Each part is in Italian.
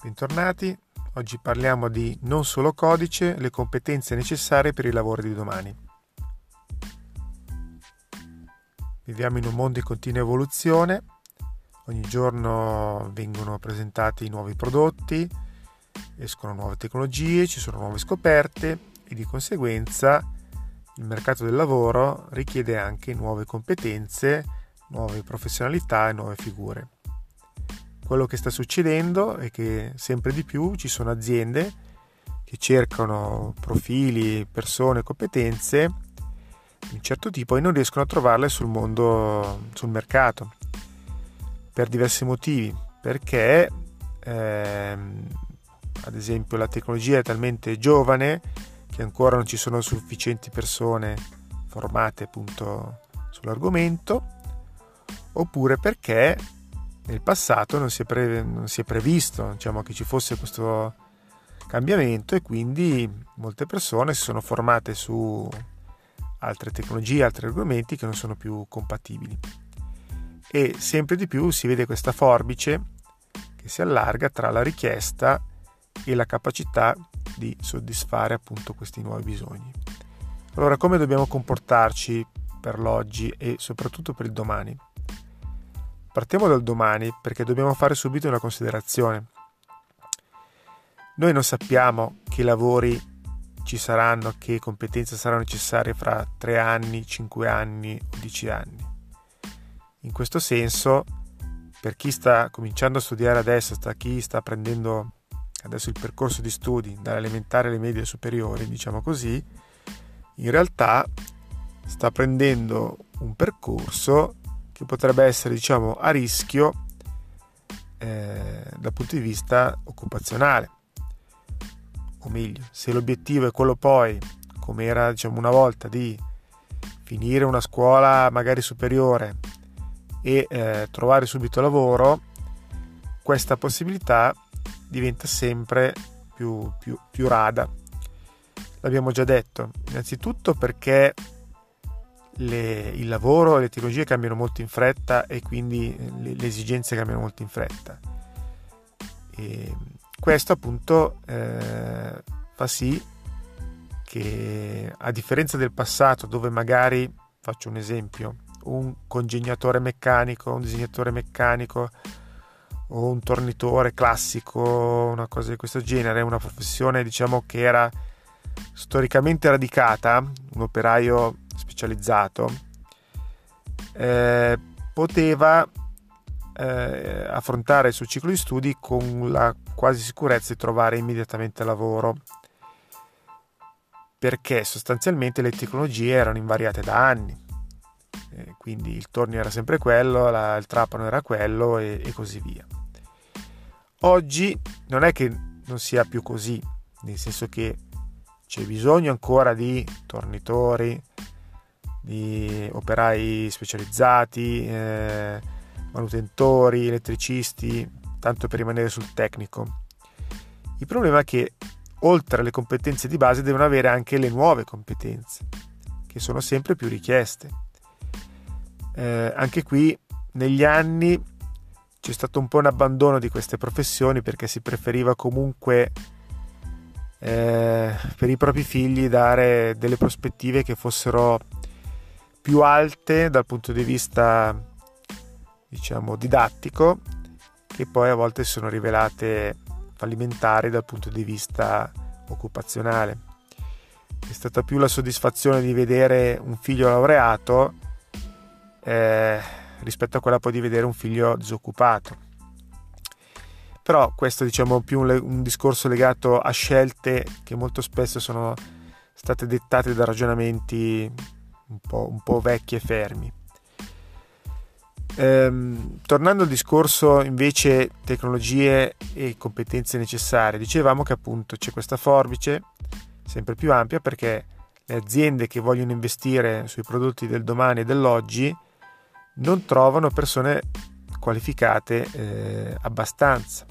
bentornati. Oggi parliamo di non solo codice, le competenze necessarie per i lavori di domani. Viviamo in un mondo in continua evoluzione, ogni giorno vengono presentati nuovi prodotti, escono nuove tecnologie, ci sono nuove scoperte e di conseguenza il mercato del lavoro richiede anche nuove competenze, nuove professionalità e nuove figure. Quello che sta succedendo è che sempre di più ci sono aziende che cercano profili, persone, competenze di un certo tipo e non riescono a trovarle sul mondo, sul mercato, per diversi motivi, perché ehm, ad esempio la tecnologia è talmente giovane che ancora non ci sono sufficienti persone formate appunto sull'argomento, oppure perché nel passato non si è, pre- non si è previsto diciamo, che ci fosse questo cambiamento e quindi molte persone si sono formate su altre tecnologie, altri argomenti che non sono più compatibili. E sempre di più si vede questa forbice che si allarga tra la richiesta e la capacità di soddisfare appunto questi nuovi bisogni. Allora come dobbiamo comportarci per l'oggi e soprattutto per il domani? Partiamo dal domani perché dobbiamo fare subito una considerazione. Noi non sappiamo che lavori ci saranno, che competenze saranno necessarie fra 3 anni, 5 anni o 10 anni. In questo senso, per chi sta cominciando a studiare adesso, sta chi sta prendendo adesso il percorso di studi dall'elementare alle medie superiori, diciamo così, in realtà sta prendendo un percorso che potrebbe essere diciamo a rischio eh, dal punto di vista occupazionale. O meglio se l'obiettivo è quello poi come era diciamo una volta di finire una scuola magari superiore e eh, trovare subito lavoro questa possibilità diventa sempre più, più, più rada. L'abbiamo già detto. Innanzitutto perché le, il lavoro e le tecnologie cambiano molto in fretta e quindi eh, le, le esigenze cambiano molto in fretta. E questo appunto eh, fa sì che a differenza del passato dove magari, faccio un esempio, un congegnatore meccanico, un disegnatore meccanico o un tornitore classico, una cosa di questo genere, una professione diciamo che era storicamente radicata, un operaio specializzato, eh, poteva eh, affrontare il suo ciclo di studi con la quasi sicurezza di trovare immediatamente lavoro. Perché sostanzialmente le tecnologie erano invariate da anni eh, quindi il tornio era sempre quello la, il trapano era quello e, e così via. Oggi non è che non sia più così nel senso che c'è bisogno ancora di tornitori, di operai specializzati, eh, manutentori, elettricisti, tanto per rimanere sul tecnico. Il problema è che oltre alle competenze di base devono avere anche le nuove competenze, che sono sempre più richieste. Eh, anche qui negli anni c'è stato un po' un abbandono di queste professioni perché si preferiva comunque eh, per i propri figli dare delle prospettive che fossero più alte dal punto di vista diciamo didattico che poi a volte si sono rivelate fallimentari dal punto di vista occupazionale. È stata più la soddisfazione di vedere un figlio laureato eh, rispetto a quella poi di vedere un figlio disoccupato. Però questo diciamo più un, un discorso legato a scelte che molto spesso sono state dettate da ragionamenti un po', un po vecchi e fermi. Ehm, tornando al discorso invece tecnologie e competenze necessarie, dicevamo che appunto c'è questa forbice sempre più ampia perché le aziende che vogliono investire sui prodotti del domani e dell'oggi non trovano persone qualificate eh, abbastanza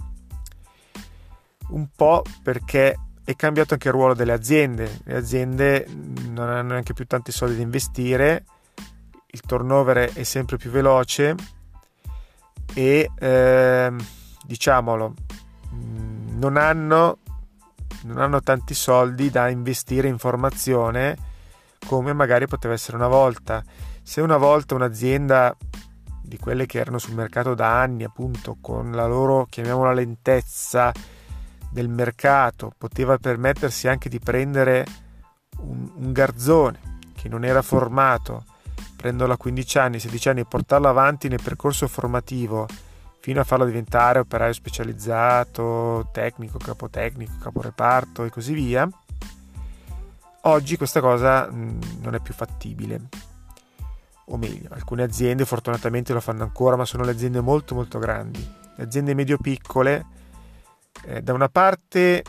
un po' perché è cambiato anche il ruolo delle aziende. Le aziende non hanno neanche più tanti soldi da investire, il turnover è sempre più veloce e eh, diciamolo, mm, non hanno, non hanno tanti soldi da investire in formazione come magari poteva essere una volta. Se una volta un'azienda di quelle che erano sul mercato da anni, appunto, con la loro, chiamiamola lentezza del mercato, poteva permettersi anche di prendere un, un garzone che non era formato, prenderlo a 15 anni, 16 anni e portarlo avanti nel percorso formativo fino a farlo diventare operaio specializzato, tecnico, capotecnico, caporeparto e così via, oggi questa cosa non è più fattibile. O meglio, alcune aziende fortunatamente lo fanno ancora, ma sono le aziende molto molto grandi. Le aziende medio-piccole, eh, da una parte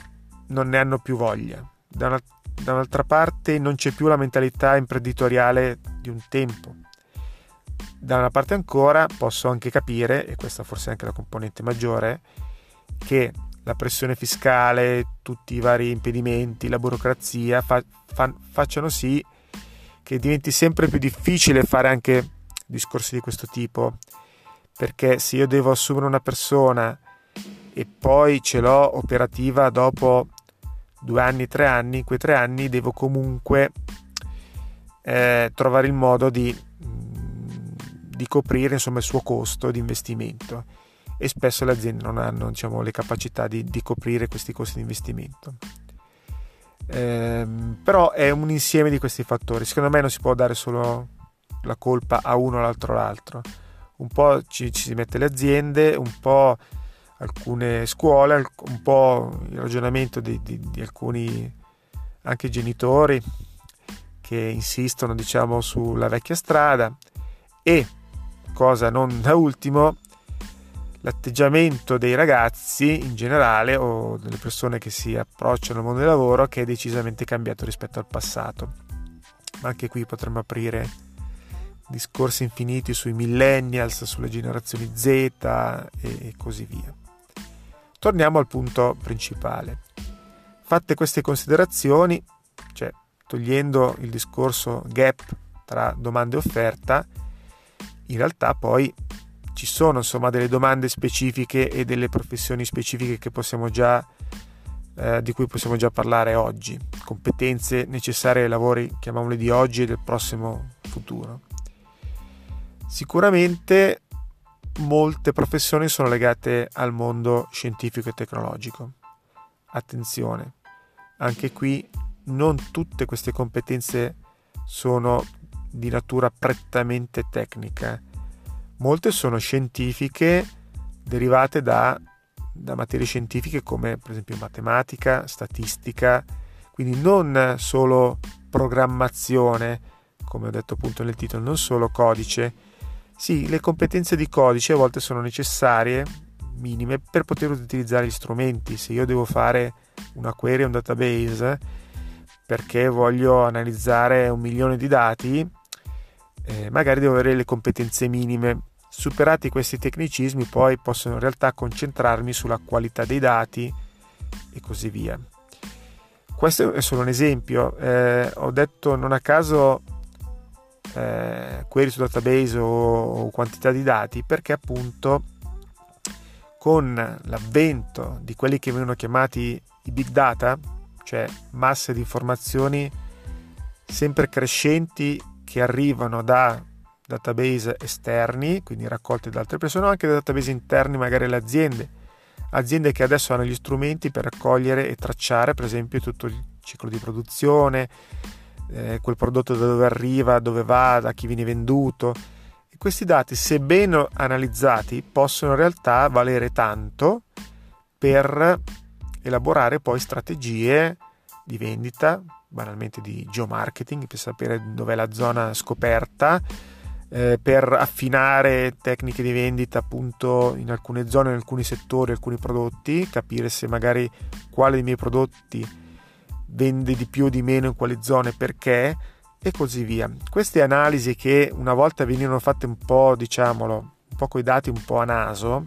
non ne hanno più voglia, da, una, da un'altra parte non c'è più la mentalità imprenditoriale di un tempo. Da una parte ancora posso anche capire, e questa forse è anche la componente maggiore, che la pressione fiscale, tutti i vari impedimenti, la burocrazia fa, fa, facciano sì che diventi sempre più difficile fare anche discorsi di questo tipo, perché se io devo assumere una persona e poi ce l'ho operativa dopo due anni, tre anni, quei tre anni devo comunque eh, trovare il modo di di coprire insomma, il suo costo di investimento e spesso le aziende non hanno diciamo, le capacità di, di, coprire questi costi di investimento. Eh, però è un insieme di questi fattori. Secondo me non si può dare solo la colpa a uno o all'altro o all'altro. Un po' ci, ci si mette le aziende, un po' alcune scuole, un po' il ragionamento di, di, di alcuni anche genitori che insistono diciamo sulla vecchia strada e cosa non da ultimo, l'atteggiamento dei ragazzi in generale o delle persone che si approcciano al mondo del lavoro che è decisamente cambiato rispetto al passato. Ma anche qui potremmo aprire discorsi infiniti sui millennials, sulle generazioni Z e così via. Torniamo al punto principale. Fatte queste considerazioni, cioè togliendo il discorso gap tra domanda e offerta, in realtà poi ci sono insomma delle domande specifiche e delle professioni specifiche già, eh, di cui possiamo già parlare oggi, competenze necessarie ai lavori, chiamiamoli di oggi e del prossimo futuro. Sicuramente molte professioni sono legate al mondo scientifico e tecnologico. Attenzione, anche qui non tutte queste competenze sono di natura prettamente tecnica. Molte sono scientifiche derivate da, da materie scientifiche come per esempio matematica, statistica, quindi non solo programmazione, come ho detto appunto nel titolo, non solo codice. Sì, le competenze di codice a volte sono necessarie, minime, per poter utilizzare gli strumenti. Se io devo fare una query, un database, perché voglio analizzare un milione di dati, eh, magari devo avere le competenze minime. Superati questi tecnicismi poi posso in realtà concentrarmi sulla qualità dei dati e così via. Questo è solo un esempio, eh, ho detto non a caso eh, query su database o, o quantità di dati perché appunto con l'avvento di quelli che vengono chiamati i big data, cioè masse di informazioni sempre crescenti che arrivano da database esterni, quindi raccolte da altre persone, o anche da database interni, magari le aziende. Aziende che adesso hanno gli strumenti per raccogliere e tracciare, per esempio, tutto il ciclo di produzione, eh, quel prodotto da dove arriva, dove va, da chi viene venduto. E questi dati, se ben analizzati, possono in realtà valere tanto per elaborare poi strategie di vendita, banalmente di geomarketing per sapere dov'è la zona scoperta, eh, per affinare tecniche di vendita appunto in alcune zone, in alcuni settori, alcuni prodotti, capire se magari quale dei miei prodotti vende di più o di meno in quali zone, perché e così via. Queste analisi che una volta venivano fatte un po', diciamolo, un po' coi dati un po' a naso,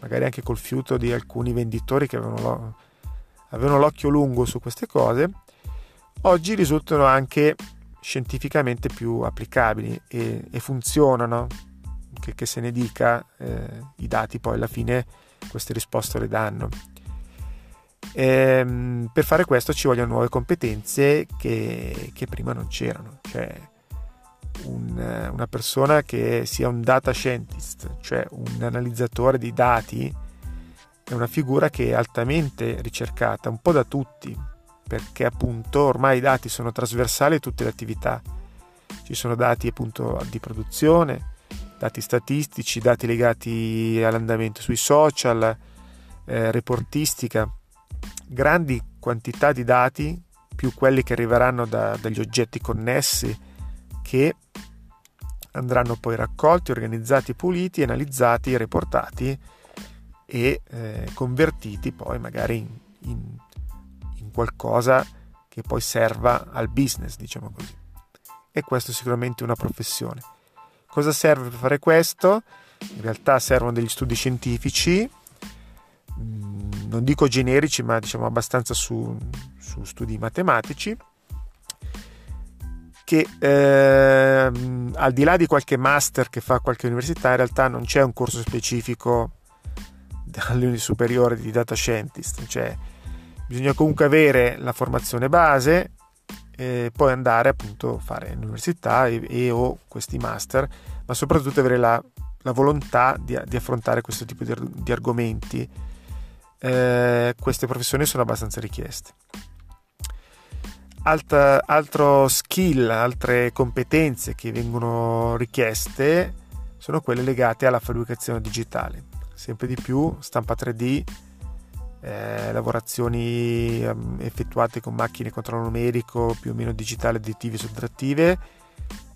magari anche col fiuto di alcuni venditori che avevano, avevano l'occhio lungo su queste cose, oggi risultano anche scientificamente più applicabili e, e funzionano, che, che, se ne dica, eh, i dati poi alla fine queste risposte le danno. Ehm, per fare questo ci vogliono nuove competenze che, che prima non c'erano, cioè un, una persona che sia un data scientist, cioè un analizzatore di dati, è una figura che è altamente ricercata, un po' da tutti, perché appunto ormai i dati sono trasversali a tutte le attività. Ci sono dati appunto di produzione, dati statistici, dati legati all'andamento sui social, eh, reportistica, grandi quantità di dati, più quelli che arriveranno da, dagli oggetti connessi, che andranno poi raccolti, organizzati, puliti, analizzati, reportati e eh, convertiti poi magari in, in, in qualcosa che poi serva al business, diciamo così. E questo è sicuramente una professione. Cosa serve per fare questo? In realtà servono degli studi scientifici, non dico generici, ma diciamo abbastanza su, su studi matematici, che eh, al di là di qualche master che fa qualche università, in realtà non c'è un corso specifico alle superiori di data scientist, cioè bisogna comunque avere la formazione base e poi andare appunto a fare l'università e, e, o questi master, ma soprattutto avere la, la volontà di, di, affrontare questo tipo di, di argomenti. Eh, queste professioni sono abbastanza richieste. Altra, altro skill, altre competenze che vengono richieste sono quelle legate alla fabbricazione digitale. Sempre di più stampa 3D eh, lavorazioni um, effettuate con macchine controllo numerico più o meno digitali additive e sottrattive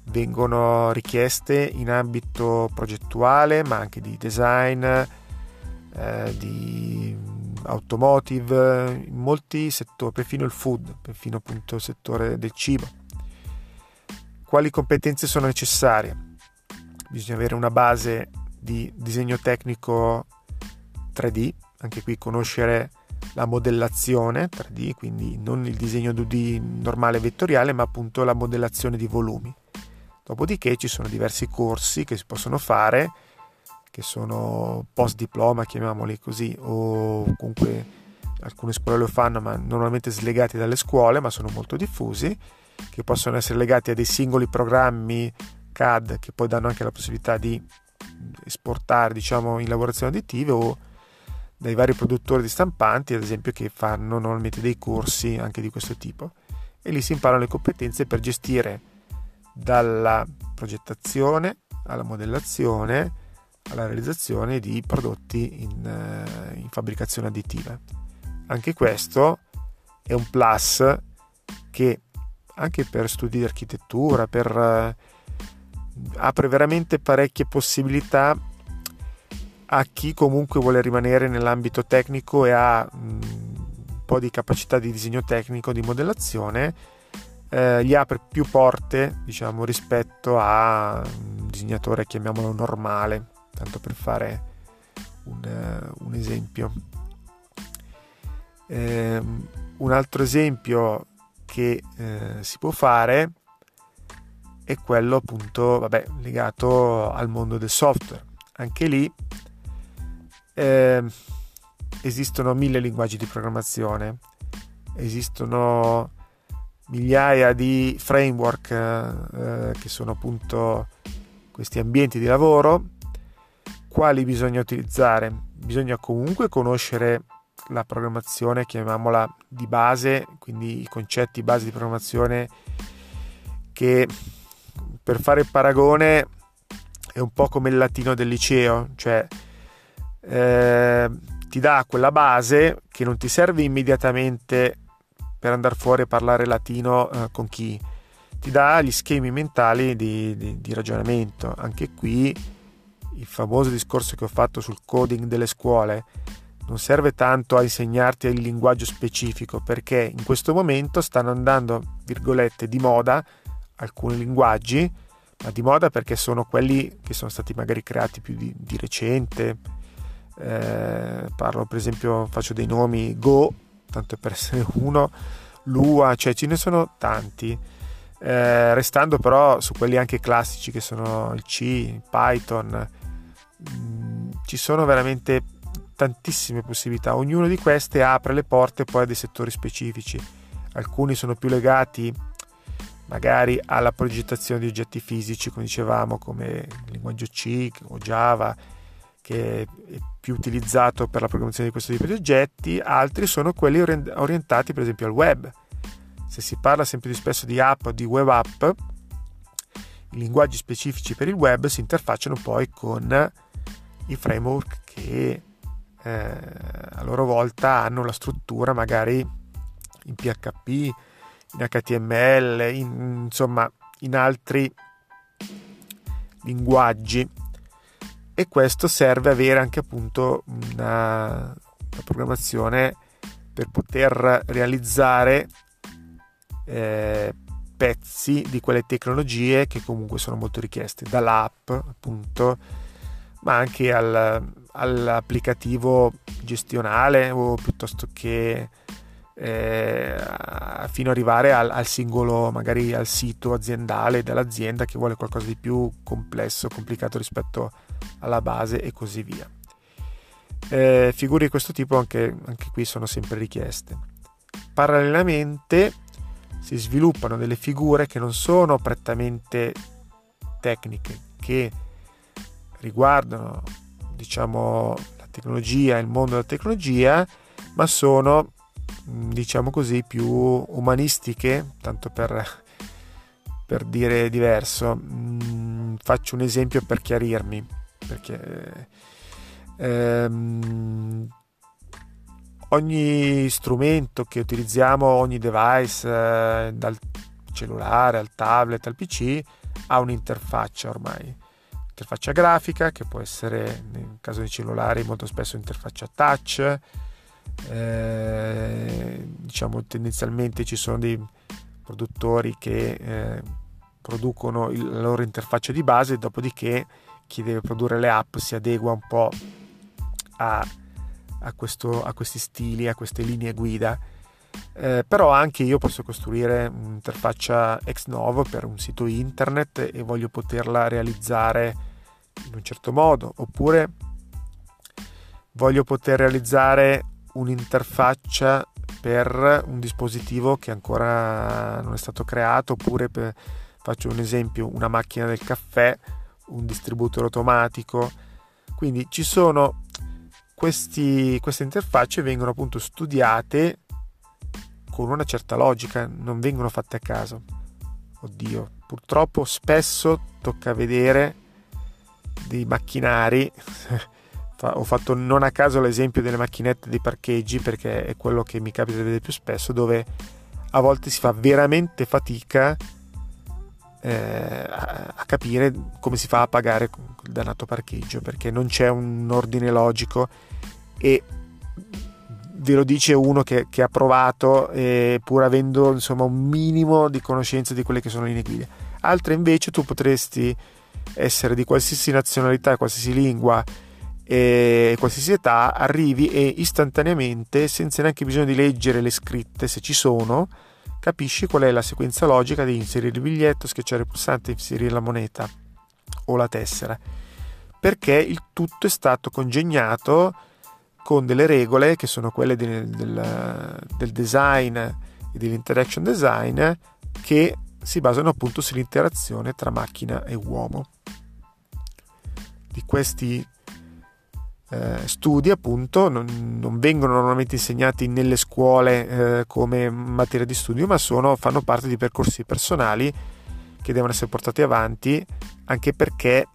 vengono richieste in ambito progettuale ma anche di design eh, di automotive in molti settori perfino il food perfino appunto il settore del cibo quali competenze sono necessarie bisogna avere una base di disegno tecnico 3D anche qui conoscere la modellazione 3D, quindi non il disegno 2D normale vettoriale, ma appunto la modellazione di volumi. Dopodiché ci sono diversi corsi che si possono fare, che sono post diploma, chiamiamoli così, o comunque alcune scuole lo fanno, ma normalmente slegati dalle scuole, ma sono molto diffusi, che possono essere legati a dei singoli programmi CAD che poi danno anche la possibilità di esportare, diciamo, in lavorazioni additive o dai vari produttori di stampanti, ad esempio, che fanno normalmente dei corsi anche di questo tipo. E lì si imparano le competenze per gestire dalla progettazione alla modellazione alla realizzazione di prodotti in, eh, in fabbricazione additiva. Anche questo è un plus che anche per studi di architettura, per, eh, apre veramente parecchie possibilità a chi comunque vuole rimanere nell'ambito tecnico e ha mm, un po' di capacità di disegno tecnico, di modellazione, eh, gli apre più porte diciamo, rispetto a un disegnatore, chiamiamolo normale, tanto per fare un, uh, un esempio. Eh, un altro esempio che eh, si può fare è quello appunto vabbè, legato al mondo del software. Anche lì eh, esistono mille linguaggi di programmazione, esistono migliaia di framework eh, che sono appunto questi ambienti di lavoro. Quali bisogna utilizzare? Bisogna comunque conoscere la programmazione, chiamiamola di base, quindi i concetti base di programmazione che per fare il paragone è un po' come il latino del liceo, cioè eh, ti dà quella base che non ti serve immediatamente per andare fuori a parlare latino eh, con chi ti dà gli schemi mentali di, di, di, ragionamento. Anche qui il famoso discorso che ho fatto sul coding delle scuole non serve tanto a insegnarti il linguaggio specifico perché in questo momento stanno andando, virgolette, di moda alcuni linguaggi, ma di moda perché sono quelli che sono stati magari creati più di, di recente eh, parlo per esempio, faccio dei nomi Go, tanto per essere uno, Lua, cioè ce ne sono tanti. Eh, restando però su quelli anche classici che sono il C, Python, mm, ci sono veramente tantissime possibilità, ognuna di queste apre le porte poi a dei settori specifici. Alcuni sono più legati magari alla progettazione di oggetti fisici, come dicevamo, come il linguaggio C o Java, che è più utilizzato per la programmazione di questo tipo di oggetti, altri sono quelli orientati per esempio al web. Se si parla sempre più spesso di app di web app, i linguaggi specifici per il web si interfacciano poi con i framework che eh, a loro volta hanno la struttura magari in PHP, in HTML, in, insomma in altri linguaggi. E questo serve avere anche appunto una, una programmazione per poter realizzare eh, pezzi di quelle tecnologie che comunque sono molto richieste dall'app appunto ma anche al, all'applicativo gestionale o piuttosto che eh, fino ad arrivare al, al, singolo, magari al sito aziendale dell'azienda che vuole qualcosa di più complesso, complicato rispetto alla base e così via. Eh, figure di questo tipo anche, anche qui sono sempre richieste. Parallelamente si sviluppano delle figure che non sono prettamente tecniche, che riguardano diciamo la tecnologia, il mondo della tecnologia, ma sono diciamo così più umanistiche, tanto per, per dire diverso. Mm, faccio un esempio per chiarirmi, perché ehm, ogni strumento che utilizziamo, ogni device, eh, dal cellulare al tablet al PC, ha un'interfaccia ormai. Interfaccia grafica che può essere nel caso dei cellulari molto spesso interfaccia touch. Eh, diciamo tendenzialmente ci sono dei produttori che eh, producono il, la loro interfaccia di base dopodiché chi deve produrre le app si adegua un po' a, a, questo, a questi stili a queste linee guida. Eh, però anche io posso costruire un'interfaccia ex novo per un sito internet e voglio poterla realizzare in un certo modo. Oppure voglio poter realizzare un'interfaccia per un dispositivo che ancora non è stato creato. Oppure per, faccio un esempio una macchina del caffè un distributore automatico. Quindi ci sono questi, queste interfacce vengono appunto studiate con una certa logica, non vengono fatte a caso. Oddio, purtroppo spesso tocca vedere dei macchinari. Ho fatto non a caso l'esempio delle macchinette dei parcheggi perché è quello che mi capita di vedere più spesso, dove a volte si fa veramente fatica eh, a capire come si fa a pagare il dannato parcheggio perché non c'è un ordine logico e ve lo dice uno che, che ha provato eh, pur avendo insomma un minimo di conoscenza di quelle che sono le linee guida. Altre invece tu potresti essere di qualsiasi nazionalità qualsiasi lingua e qualsiasi età arrivi e istantaneamente senza neanche bisogno di leggere le scritte se ci sono capisci qual è la sequenza logica di inserire il biglietto schiacciare il pulsante inserire la moneta o la tessera. Perché il tutto è stato congegnato con delle regole che sono quelle del, del, del design e dell'interaction design che si basano appunto sull'interazione tra macchina e uomo. Di questi eh, studi appunto non, non, vengono normalmente insegnati nelle scuole eh, come materia di studio, ma sono, fanno parte di percorsi personali che devono essere portati avanti anche perché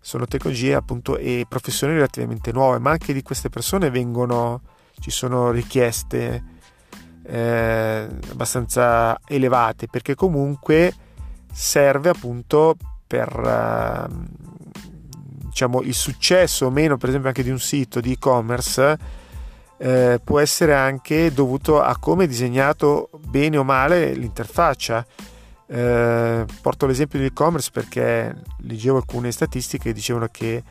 sono tecnologie appunto e professioni relativamente nuove, ma anche di queste persone vengono, ci sono richieste eh, abbastanza elevate perché comunque serve appunto per eh, diciamo il successo o meno per esempio anche di un sito di e-commerce eh, può essere anche dovuto a come è disegnato bene o male l'interfaccia eh, porto l'esempio di e-commerce perché leggevo alcune statistiche che dicevano che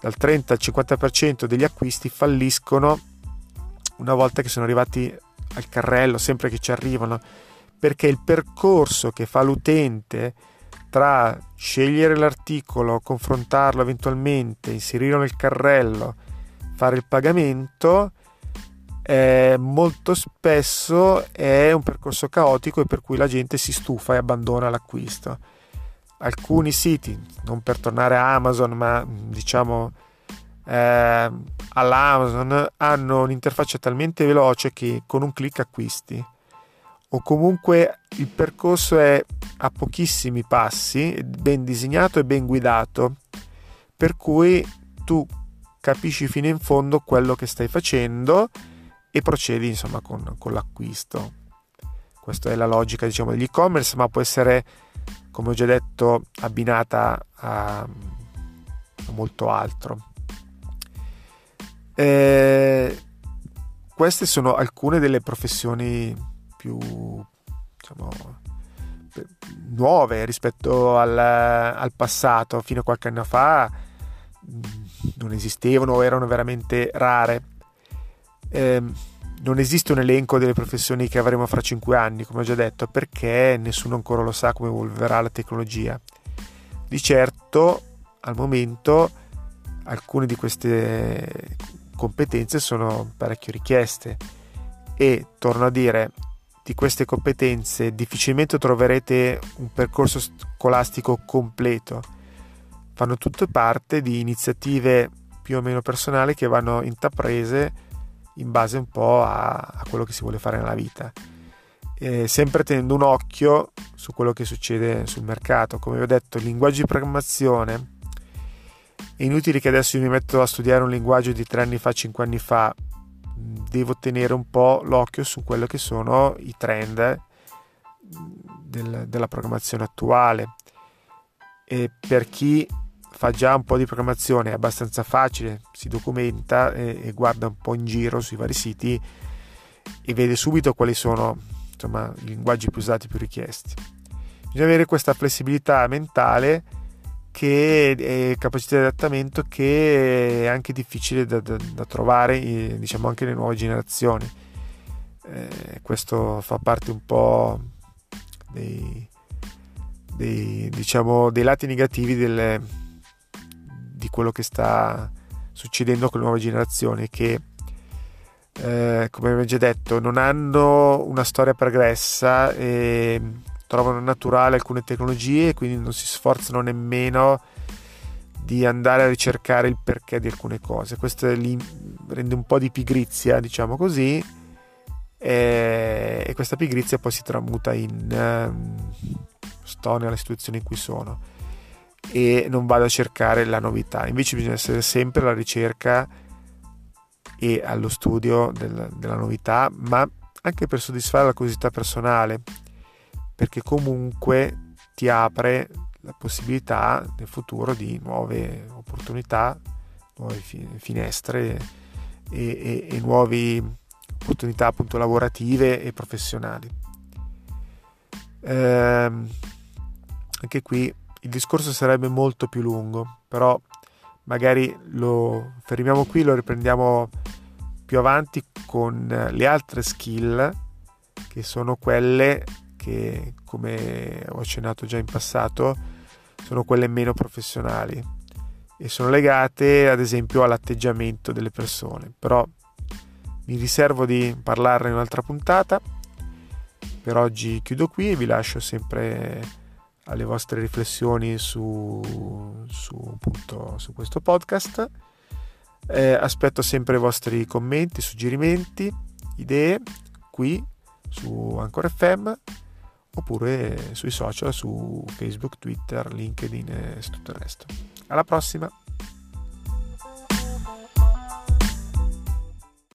dal 30 al 50% degli acquisti falliscono una volta che sono arrivati al carrello, sempre che ci arrivano, perché il percorso che fa l'utente tra scegliere l'articolo, confrontarlo eventualmente, inserirlo nel carrello, fare il pagamento eh, molto spesso è un percorso caotico e per cui la gente si stufa e abbandona l'acquisto. Alcuni siti, non per tornare a Amazon, ma diciamo eh, all'Amazon, hanno un'interfaccia talmente veloce che con un clic acquisti. O comunque il percorso è a pochissimi passi, ben disegnato e ben guidato, per cui tu capisci fino in fondo quello che stai facendo e procedi insomma con, con l'acquisto. Questa è la logica diciamo, degli e-commerce, ma può essere, come ho già detto, abbinata a, a molto altro. Eh, queste sono alcune delle professioni più diciamo, nuove rispetto al, al, passato. Fino a qualche anno fa mm, non esistevano o erano veramente rare eh, non esiste un elenco delle professioni che avremo fra 5 anni, come ho già detto, perché nessuno ancora lo sa come evolverà la tecnologia. Di certo, al momento, alcune di queste competenze sono parecchio richieste e, torno a dire, di queste competenze difficilmente troverete un percorso scolastico completo. Fanno tutte parte di iniziative più o meno personali che vanno intraprese in base un po' a, a quello che si vuole fare nella vita. Eh, sempre tenendo un occhio su quello che succede sul mercato. Come vi ho detto, il linguaggio di programmazione è inutile che adesso io mi metto a studiare un linguaggio di tre anni fa, cinque anni fa, devo tenere un po' l'occhio su quello che sono i trend del, della programmazione attuale. E per chi fa già un po' di programmazione, è abbastanza facile, si documenta e, e guarda un po' in giro sui vari siti e vede subito quali sono insomma, i linguaggi più usati, più richiesti. Bisogna avere questa flessibilità mentale che è capacità di adattamento che è anche difficile da, da, da trovare diciamo anche nelle nuove generazioni. Eh, questo fa parte un po' dei, dei, diciamo, dei lati negativi delle, di quello che sta succedendo con le nuove generazioni che eh, come abbiamo già detto non hanno una storia pregressa e trovano naturale alcune tecnologie e quindi non si sforzano nemmeno di andare a ricercare il perché di alcune cose. Questo li rende un po' di pigrizia diciamo così e, e questa pigrizia poi si tramuta in um, sto nella situazione in cui sono e non vado a cercare la novità. Invece bisogna essere sempre alla ricerca e allo studio del, della novità, ma anche per soddisfare la curiosità personale, perché comunque ti apre la possibilità nel futuro di nuove opportunità, nuove finestre e, e, e nuove opportunità appunto lavorative e professionali. Eh, anche qui il discorso sarebbe molto più lungo, però magari lo fermiamo qui, lo riprendiamo più avanti con le altre skill che sono quelle che, come ho accennato già in passato, sono quelle meno professionali e sono legate ad esempio all'atteggiamento delle persone. Però mi riservo di parlarne in un'altra puntata. Per oggi chiudo qui e vi lascio sempre alle vostre riflessioni su, su, appunto, su questo podcast. Eh, aspetto sempre i vostri commenti, suggerimenti, idee qui su Anchor FM oppure sui social su Facebook, Twitter, LinkedIn e tutto il resto. Alla prossima!